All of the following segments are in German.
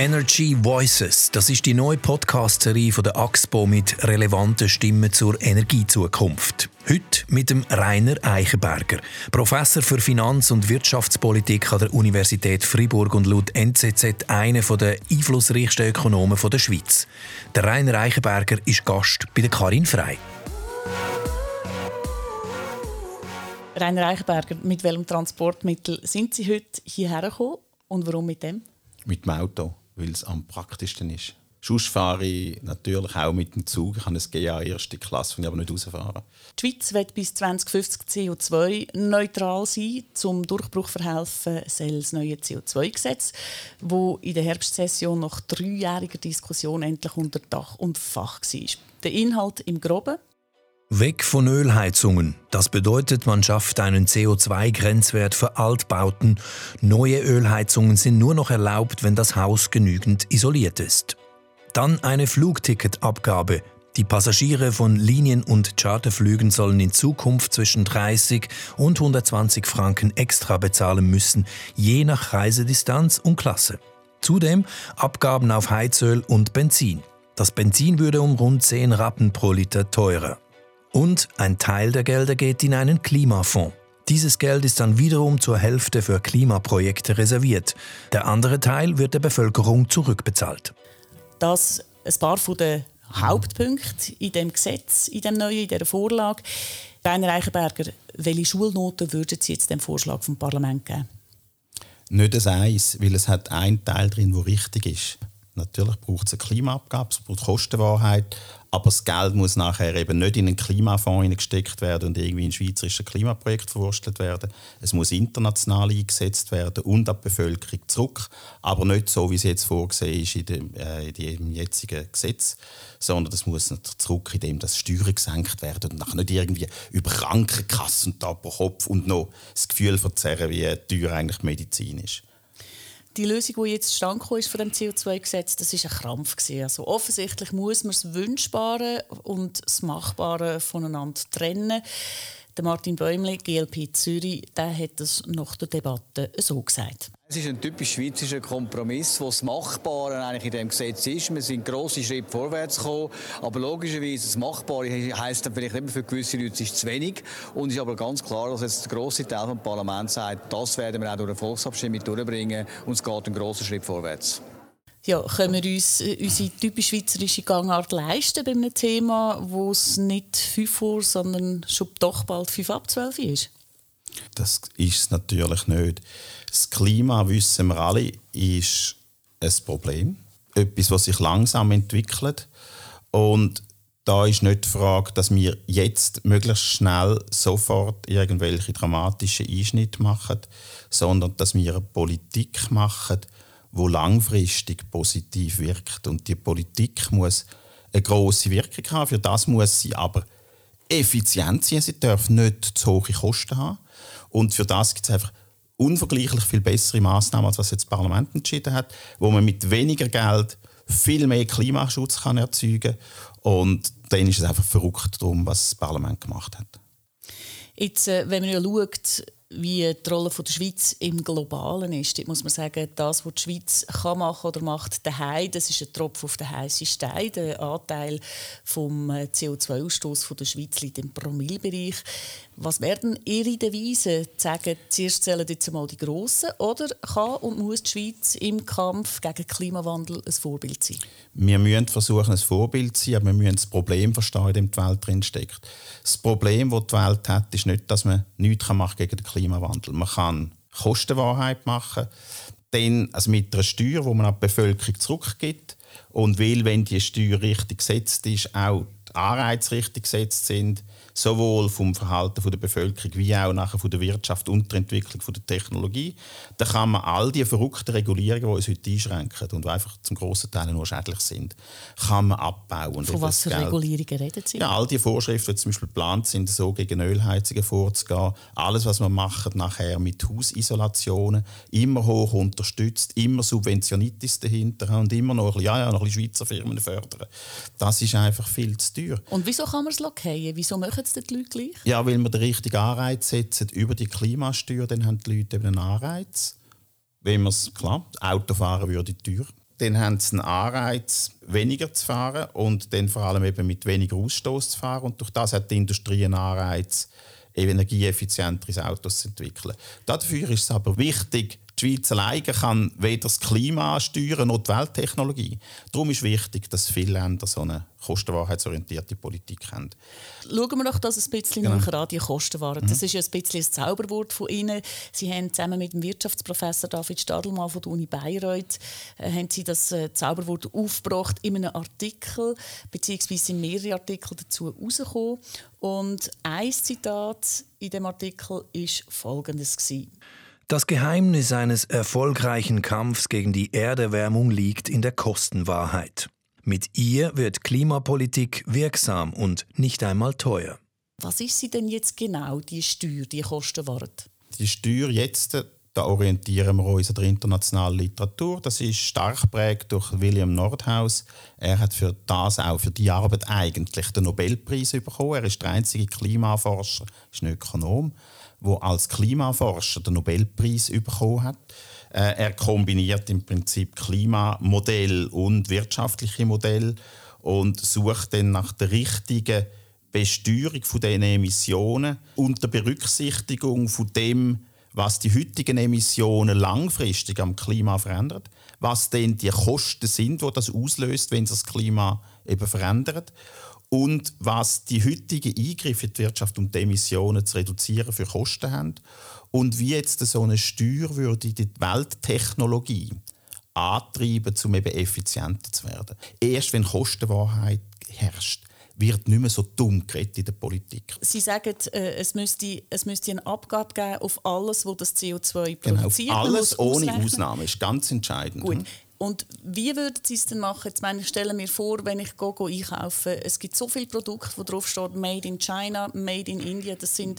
Energy Voices, das ist die neue Podcast-Serie von der AXPO mit relevanten Stimmen zur Energiezukunft. Heute mit dem Rainer Eichenberger, Professor für Finanz- und Wirtschaftspolitik an der Universität Fribourg und laut NZZ einer der einflussreichsten Ökonomen der Schweiz. Der Rainer Eichenberger ist Gast bei der Karin Frei. Rainer Eichenberger, mit welchem Transportmittel sind Sie heute hierher gekommen und warum mit dem? Mit dem Auto weil es am praktischsten ist. Sonst fahre ich natürlich auch mit dem Zug. Ich habe ein GA erste Klasse, wenn ich aber nicht rausfahren. Die Schweiz wird bis 2050 CO2-neutral sein. Zum Durchbruch verhelfen soll das neue CO2-Gesetz, das in der Herbstsession nach dreijähriger Diskussion endlich unter Dach und Fach war. Der Inhalt im Groben Weg von Ölheizungen. Das bedeutet, man schafft einen CO2-Grenzwert für Altbauten. Neue Ölheizungen sind nur noch erlaubt, wenn das Haus genügend isoliert ist. Dann eine Flugticketabgabe. Die Passagiere von Linien- und Charterflügen sollen in Zukunft zwischen 30 und 120 Franken extra bezahlen müssen, je nach Reisedistanz und Klasse. Zudem Abgaben auf Heizöl und Benzin. Das Benzin würde um rund 10 Rappen pro Liter teurer. Und ein Teil der Gelder geht in einen Klimafonds. Dieses Geld ist dann wiederum zur Hälfte für Klimaprojekte reserviert. Der andere Teil wird der Bevölkerung zurückbezahlt. Das ein paar von den Hauptpunkte in dem Gesetz, in dem neuen, in dieser Vorlage. Rainer Eichenberger, welche Schulnoten würden Sie jetzt dem Vorschlag vom Parlament geben? Nicht das Eins, weil es hat einen Teil drin, der richtig ist. Natürlich braucht es eine Klimaabgabe, es braucht Kostenwahrheit, aber das Geld muss nachher eben nicht in einen Klimafonds gesteckt werden und irgendwie in ein schweizerisches Klimaprojekt verwurstelt werden. Es muss international eingesetzt werden und an die Bevölkerung zurück, aber nicht so, wie es jetzt vorgesehen ist in dem, äh, in dem jetzigen Gesetz, sondern es muss zurück, indem das Steuern gesenkt werden und nachher nicht irgendwie über Krankenkassen da pro Kopf und noch das Gefühl verzerren, wie teuer eigentlich Medizin ist die Lösung, die jetzt zustande ist von dem CO2-Gesetz, das ist ein Krampf. Also offensichtlich muss man das Wünschbare und das Machbare voneinander trennen. Der Martin Bäumli, GLP Zürich, der hat das nach der Debatte so gesagt. Es ist ein typisch schweizerischer Kompromiss, wo das Machbare eigentlich in dem Gesetz ist. Wir sind grosse Schritte vorwärts gekommen, aber logischerweise das Machbare heisst dann vielleicht immer für gewisse Leute ist zu wenig. Und es ist aber ganz klar, dass jetzt der grosse Teil des Parlaments sagt, das werden wir auch durch eine Volksabstimmung durchbringen und es geht einen grossen Schritt vorwärts. Ja, können wir uns äh, unsere typisch schweizerische Gangart leisten bei einem Thema, wo es nicht 5 Uhr, sondern schon doch bald 5 ab 12 ist? Das ist es natürlich nicht. Das Klima, wissen wir alle, ist ein Problem. Etwas, was sich langsam entwickelt. Und da ist nicht die Frage, dass wir jetzt möglichst schnell sofort irgendwelche dramatischen Einschnitte machen, sondern dass wir eine Politik machen, wo langfristig positiv wirkt. Und die Politik muss eine große Wirkung haben. Für das muss sie aber effizient sein. Sie darf nicht zu hohe Kosten haben. Und für das gibt es einfach unvergleichlich viel bessere Maßnahmen, als was jetzt das Parlament entschieden hat, wo man mit weniger Geld viel mehr Klimaschutz kann erzeugen. Und dann ist es einfach verrückt darum, was das Parlament gemacht hat. Jetzt, äh, wenn man ja schaut, wie die Rolle der Schweiz im Globalen ist. Dort muss man sagen, das, was die Schweiz kann machen oder macht daheim, das ist ein Tropfen auf den heißen Stein. Der Anteil vom äh, CO2-Ausstoß der Schweiz liegt im Promillbereich. Was werden Ihre Devisen? Sagen, zuerst zählen jetzt einmal die Grossen oder kann und muss die Schweiz im Kampf gegen Klimawandel ein Vorbild sein? Wir müssen versuchen, ein Vorbild zu sein, aber wir müssen das Problem verstehen, in dem die Welt drinsteckt. Das Problem, das die Welt hat, ist nicht, dass man nichts gegen den Klimawandel kann. Man kann Kostenwahrheit machen, dann, also mit einer Steuer, die man an die Bevölkerung zurückgibt. Und weil, wenn die Steuer richtig gesetzt ist, auch die Anreize richtig gesetzt sind, sowohl vom Verhalten der Bevölkerung wie auch nachher von der Wirtschaft und der Entwicklung der Technologie, dann kann man all die verrückten Regulierungen, die uns heute einschränken und die einfach zum grossen Teil nur schädlich sind, kann man abbauen. Von was für Regulierungen reden Sie? Ja, all die Vorschriften, die zum Beispiel geplant sind, so gegen Ölheizungen vorzugehen, alles, was man macht nachher mit Hausisolationen, immer hoch unterstützt, immer Subventionitis dahinter und immer noch ein bisschen, ja, ja, noch ein bisschen Schweizer Firmen fördern. Das ist einfach viel zu teuer. Und wieso kann man es lockieren? Wieso machen es die Leute gleich? Ja, weil wir den richtigen Anreiz setzen über die Klimasteuer, dann haben die Leute eben einen Anreiz. Wenn man es, klar, Autofahren würde teuer. dann haben sie einen Anreiz, weniger zu fahren und dann vor allem eben mit weniger Ausstoß zu fahren. Und durch das hat die Industrie einen Anreiz, energieeffizientere Autos zu entwickeln. Dafür ist es aber wichtig, die Schweiz alleine kann weder das Klima steuern noch die Welttechnologie. Darum ist wichtig, dass viele Länder so eine kostenwahrheitsorientierte Politik haben. Schauen wir doch das ein bisschen genau. näher an, die Kostenwahrheit. Mhm. Das ist ja ein bisschen ein Zauberwort von Ihnen. Sie haben zusammen mit dem Wirtschaftsprofessor David Stadelmann von der Uni Bayreuth äh, haben Sie das äh, Zauberwort aufgebracht in einem Artikel, beziehungsweise sind mehrere Artikel dazu herausgekommen. Und ein Zitat in dem Artikel ist folgendes gewesen. Das Geheimnis eines erfolgreichen Kampfs gegen die Erderwärmung liegt in der Kostenwahrheit. Mit ihr wird Klimapolitik wirksam und nicht einmal teuer. Was ist sie denn jetzt genau, die Steuer, die Kostenwahrheit? Die Steuer jetzt, da orientieren wir uns an der internationalen Literatur. Das ist stark geprägt durch William Nordhaus. Er hat für das auch für die Arbeit eigentlich den Nobelpreis bekommen. Er ist der einzige Klimaforscher, ist ein Ökonom wo als Klimaforscher den Nobelpreis bekommen hat. Äh, er kombiniert im Prinzip Klimamodell und wirtschaftliche Modell und sucht dann nach der richtigen Besteuerung von den Emissionen unter Berücksichtigung von dem, was die heutigen Emissionen langfristig am Klima verändert, was denn die Kosten sind, wo das auslöst, wenn sich das Klima eben verändert und was die heutigen Eingriffe in die Wirtschaft und die Emissionen zu reduzieren für Kosten haben und wie jetzt so eine Steuer würde die Welttechnologie antreiben, um eben effizienter zu werden. Erst wenn Kostenwahrheit herrscht, wird nicht mehr so dumm geredet in der Politik. Sie sagen, äh, es, müsste, es müsste eine Abgabe geben auf alles, was das CO2 produziert. Genau, alles ohne Ausnahme ist ganz entscheidend. Gut. Und wie würden Sie es denn machen? Jetzt meine, ich stelle mir vor, wenn ich go, go einkaufe, es gibt so viele Produkte, wo drauf steht Made in China, Made in India. Das sind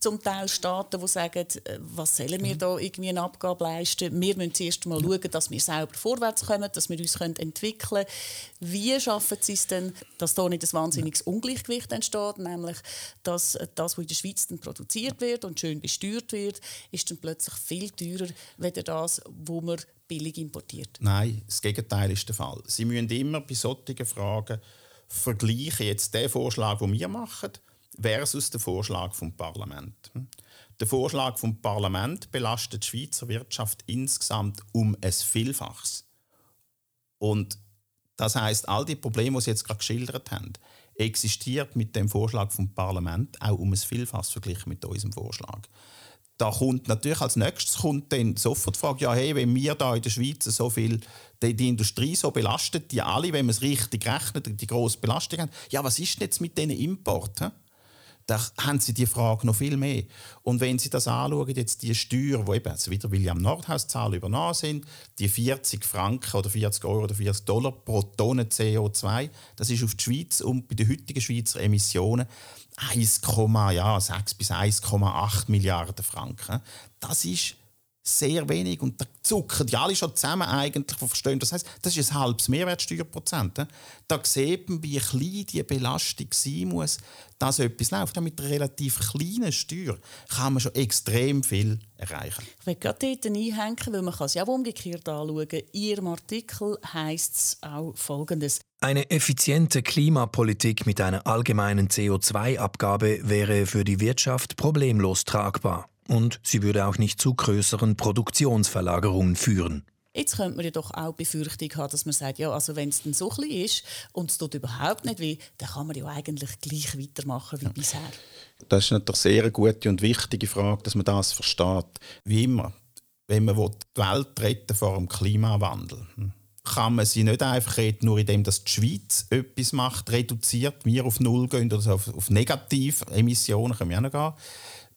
zum Teil Staaten, die sagen, äh, was sollen wir da irgendwie eine Abgabe leisten? Wir müssen zuerst mal schauen, dass wir selber vorwärts kommen, dass wir uns entwickeln können. Wie schaffen Sie es denn, dass da nicht ein wahnsinniges Ungleichgewicht entsteht, nämlich dass das, was in der Schweiz dann produziert wird und schön besteuert wird, ist dann plötzlich viel teurer als das, was man billig importiert? Nein, das Gegenteil ist der Fall. Sie müssen immer bei solchen Fragen vergleichen, jetzt den Vorschlag, den wir machen, versus den Vorschlag vom Parlament. Der Vorschlag vom Parlament belastet die Schweizer Wirtschaft insgesamt um ein Vielfaches. Und das heißt, all die Probleme, die Sie jetzt gerade geschildert haben, existiert mit dem Vorschlag vom Parlament auch um ein Vielfaches verglichen mit unserem Vorschlag. Da kommt natürlich als nächstes kommt dann sofort die Frage, ja, hey, wenn wir da in der Schweiz so viel die, die Industrie so belastet, die alle, wenn man es richtig rechnet, die grosse Belastung haben, ja, was ist denn jetzt mit diesen Importen? da haben sie die Frage noch viel mehr. Und wenn Sie das anschauen, jetzt die Steuer, wo eben also wieder William Nordhaus Zahlen übernommen sind, die 40 Franken oder 40 Euro oder 40 Dollar pro Tonne CO2, das ist auf die Schweiz und bei den heutigen Schweizer Emissionen 1,6 ja, bis 1,8 Milliarden Franken. Das ist sehr wenig und da zucken die alle schon zusammen eigentlich verstehen. Das heißt, das ist ein halbes Mehrwertsteuerprozent. Da sieht man, wie klein die Belastung sein muss, dass etwas läuft. Ja, mit einer relativ kleinen Steuer kann man schon extrem viel erreichen. Ich will gerade dort einhängen, weil man es ja auch umgekehrt anschauen kann. In Ihrem Artikel heisst es auch Folgendes. Eine effiziente Klimapolitik mit einer allgemeinen CO2-Abgabe wäre für die Wirtschaft problemlos tragbar. Und sie würde auch nicht zu größeren Produktionsverlagerungen führen. Jetzt könnte man ja doch auch Befürchtung haben, dass man sagt, ja, also wenn es dann so klein ist und es tut überhaupt nicht weh, dann kann man ja eigentlich gleich weitermachen wie ja. bisher. Das ist natürlich eine sehr gute und wichtige Frage, dass man das versteht. Wie immer, wenn man die Welt retten vor dem Klimawandel hm, kann man sie nicht einfach nur indem dass die Schweiz etwas macht, reduziert, wir auf Null gehen oder auf, auf Negativemissionen können wir auch noch gehen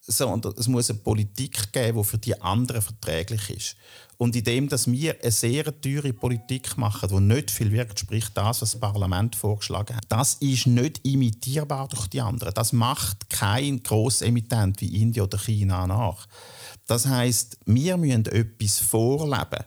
sondern es muss eine Politik geben, die für die anderen verträglich ist. Und indem dass wir eine sehr teure Politik machen, die nicht viel wirkt, sprich das, was das Parlament vorgeschlagen hat, das ist nicht imitierbar durch die anderen. Das macht kein Grossemittent wie Indien oder China nach. Das heißt, wir müssen etwas vorleben,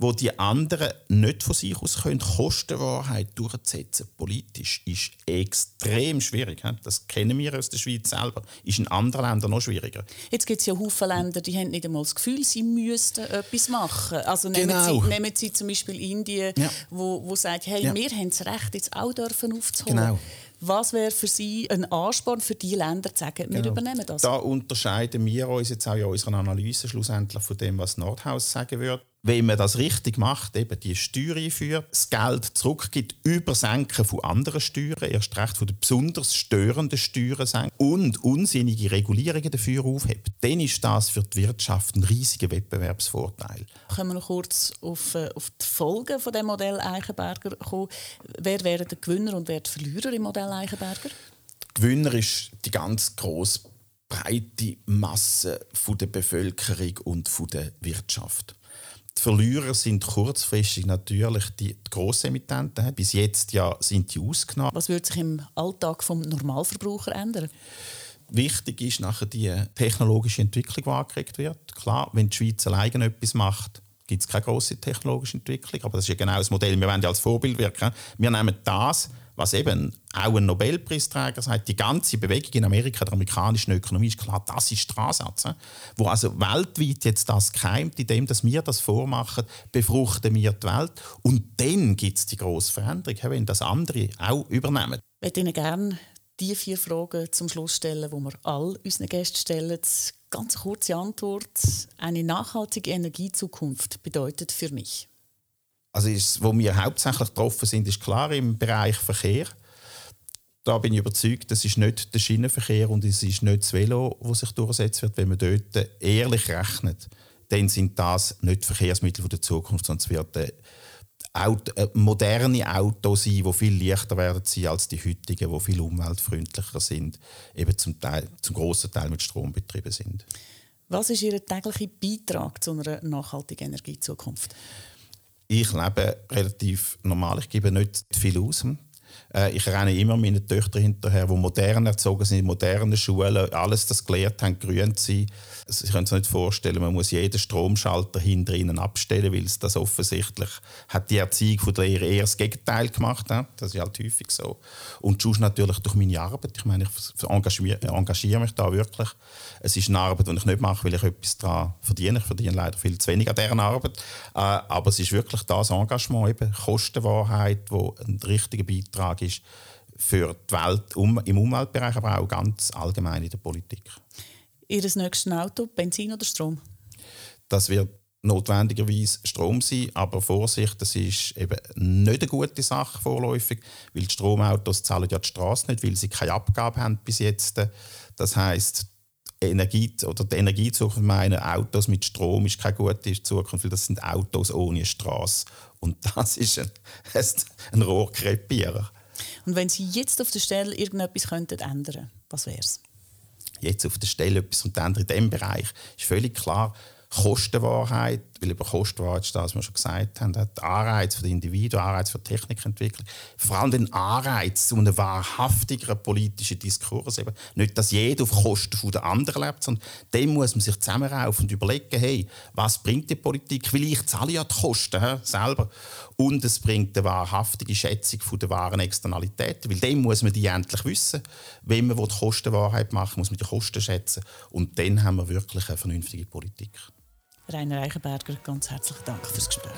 wo die anderen nicht von sich aus können, Kostenwahrheit durchzusetzen, politisch, ist extrem schwierig. Das kennen wir aus der Schweiz selber. Ist in anderen Ländern noch schwieriger. Jetzt gibt es ja viele Länder, die haben nicht einmal das Gefühl, sie müssten etwas machen. Also nehmen, genau. Sie, nehmen Sie zum Beispiel Indien, ja. wo, wo sagt, hey, ja. wir haben das Recht, jetzt auch dürfen aufzuholen. Genau. Was wäre für Sie ein Ansporn für die Länder zu sagen, wir genau. übernehmen das? Da unterscheiden wir uns jetzt auch in unserer Analyse schlussendlich von dem, was Nordhaus sagen würde wenn man das richtig macht, eben die Steuer einführt, das Geld zurückgibt über Senken von anderen Steuern, erst recht von den besonders störenden Steuern senken und unsinnige Regulierungen dafür aufhebt, dann ist das für die Wirtschaft ein riesiger Wettbewerbsvorteil. Können wir noch kurz auf, äh, auf die Folgen von dem Modell Eichenberger kommen? Wer wären der Gewinner und wer der Verlierer im Modell Eichenberger? Der Gewinner ist die ganz grosse breite Masse von der Bevölkerung und von der Wirtschaft. Die Verlierer sind kurzfristig natürlich die, Grossemittenten. Bis jetzt ja sind die ausgenommen. Was würde sich im Alltag vom Normalverbraucher ändern? Wichtig ist nachher die technologische Entwicklung, die angekriegt wird. Klar, wenn die Schweiz alleine etwas macht, gibt es keine große technologische Entwicklung. Aber das ist ja genau das Modell. Wir wollen ja als Vorbild wirken. Wir nehmen das, was eben auch ein Nobelpreisträger sagt, die ganze Bewegung in Amerika, der amerikanischen Ökonomie, ist klar, das ist der Ansatz. Wo also weltweit jetzt das keimt, indem dass wir das vormachen, befruchten wir die Welt. Und dann gibt es die grosse Veränderung, wenn das andere auch übernehmen. Ich würde Ihnen gerne die vier Fragen zum Schluss stellen, die wir all unseren Gästen stellen. Ganz kurze Antwort. Eine nachhaltige Energiezukunft bedeutet für mich? Also ist, wo wir hauptsächlich getroffen sind, ist klar im Bereich Verkehr. Da bin ich überzeugt, das ist nicht der Schienenverkehr und es ist nicht das Velo, das sich durchsetzen wird. Wenn man dort ehrlich rechnet, dann sind das nicht Verkehrsmittel der Zukunft, sondern es wird Auto, äh, moderne Autos sein, die viel leichter werden sein als die heutigen, die viel umweltfreundlicher sind, eben zum, Teil, zum grossen Teil mit Strom betrieben sind. Was ist Ihr täglicher Beitrag zu einer nachhaltigen Energiezukunft? Ich lebe relativ normal. Ich gebe nicht viel aus. Äh, ich renne immer meinen Töchtern hinterher, die modern erzogen sind, in modernen Schulen, alles das gelernt haben, grün zu sein. Sie können sich nicht vorstellen, man muss jeden Stromschalter hinter ihnen abstellen, weil es das offensichtlich hat die Erziehung von der Lehre eher das Gegenteil gemacht. Das ist halt häufig so. Und sonst natürlich durch meine Arbeit. Ich meine, ich engagiere, engagiere mich da wirklich. Es ist eine Arbeit, die ich nicht mache, weil ich etwas daran verdiene. Ich verdiene leider viel zu wenig an dieser Arbeit. Äh, aber es ist wirklich das Engagement, eben Kostenwahrheit, wo ein richtiger Beitrag ist für die Welt im Umweltbereich, aber auch ganz allgemein in der Politik. Ihr nächstes Auto, Benzin oder Strom? Das wird notwendigerweise Strom sein, aber Vorsicht, das ist eben nicht eine gute Sache vorläufig, weil die Stromautos zahlen ja die Straße nicht, weil sie keine Abgabe haben bis jetzt. Das heißt, Energie oder die Energiezukunft meiner Autos mit Strom ist keine gute Zukunft, weil das sind Autos ohne Straße und das ist ein, ein Rohrkrepierer. Und wenn Sie jetzt auf der Stelle irgendetwas könnten ändern, was wäre es? Jetzt auf der Stelle etwas ändern in diesem Bereich ist völlig klar. Kostenwahrheit, weil über Kostenwahrheit steht, was wir schon gesagt haben, hat Anreiz für die Individuen, Anreiz für die Technikentwicklung, vor allem den Anreiz zu einem wahrhaftigeren politischen Diskurs. Eben nicht, dass jeder auf Kosten der anderen lebt, sondern dem muss man sich zusammenraufen und überlegen, hey, was bringt die Politik? Weil ich zahle ja die Kosten he, selber. Und es bringt eine wahrhaftige Schätzung von der wahren Externalitäten, weil dem muss man die endlich wissen. Wenn man die Kostenwahrheit machen muss man die Kosten schätzen. Und dann haben wir wirklich eine vernünftige Politik. Rainer Eichenberger, ganz herzlichen Dank fürs Gespräch.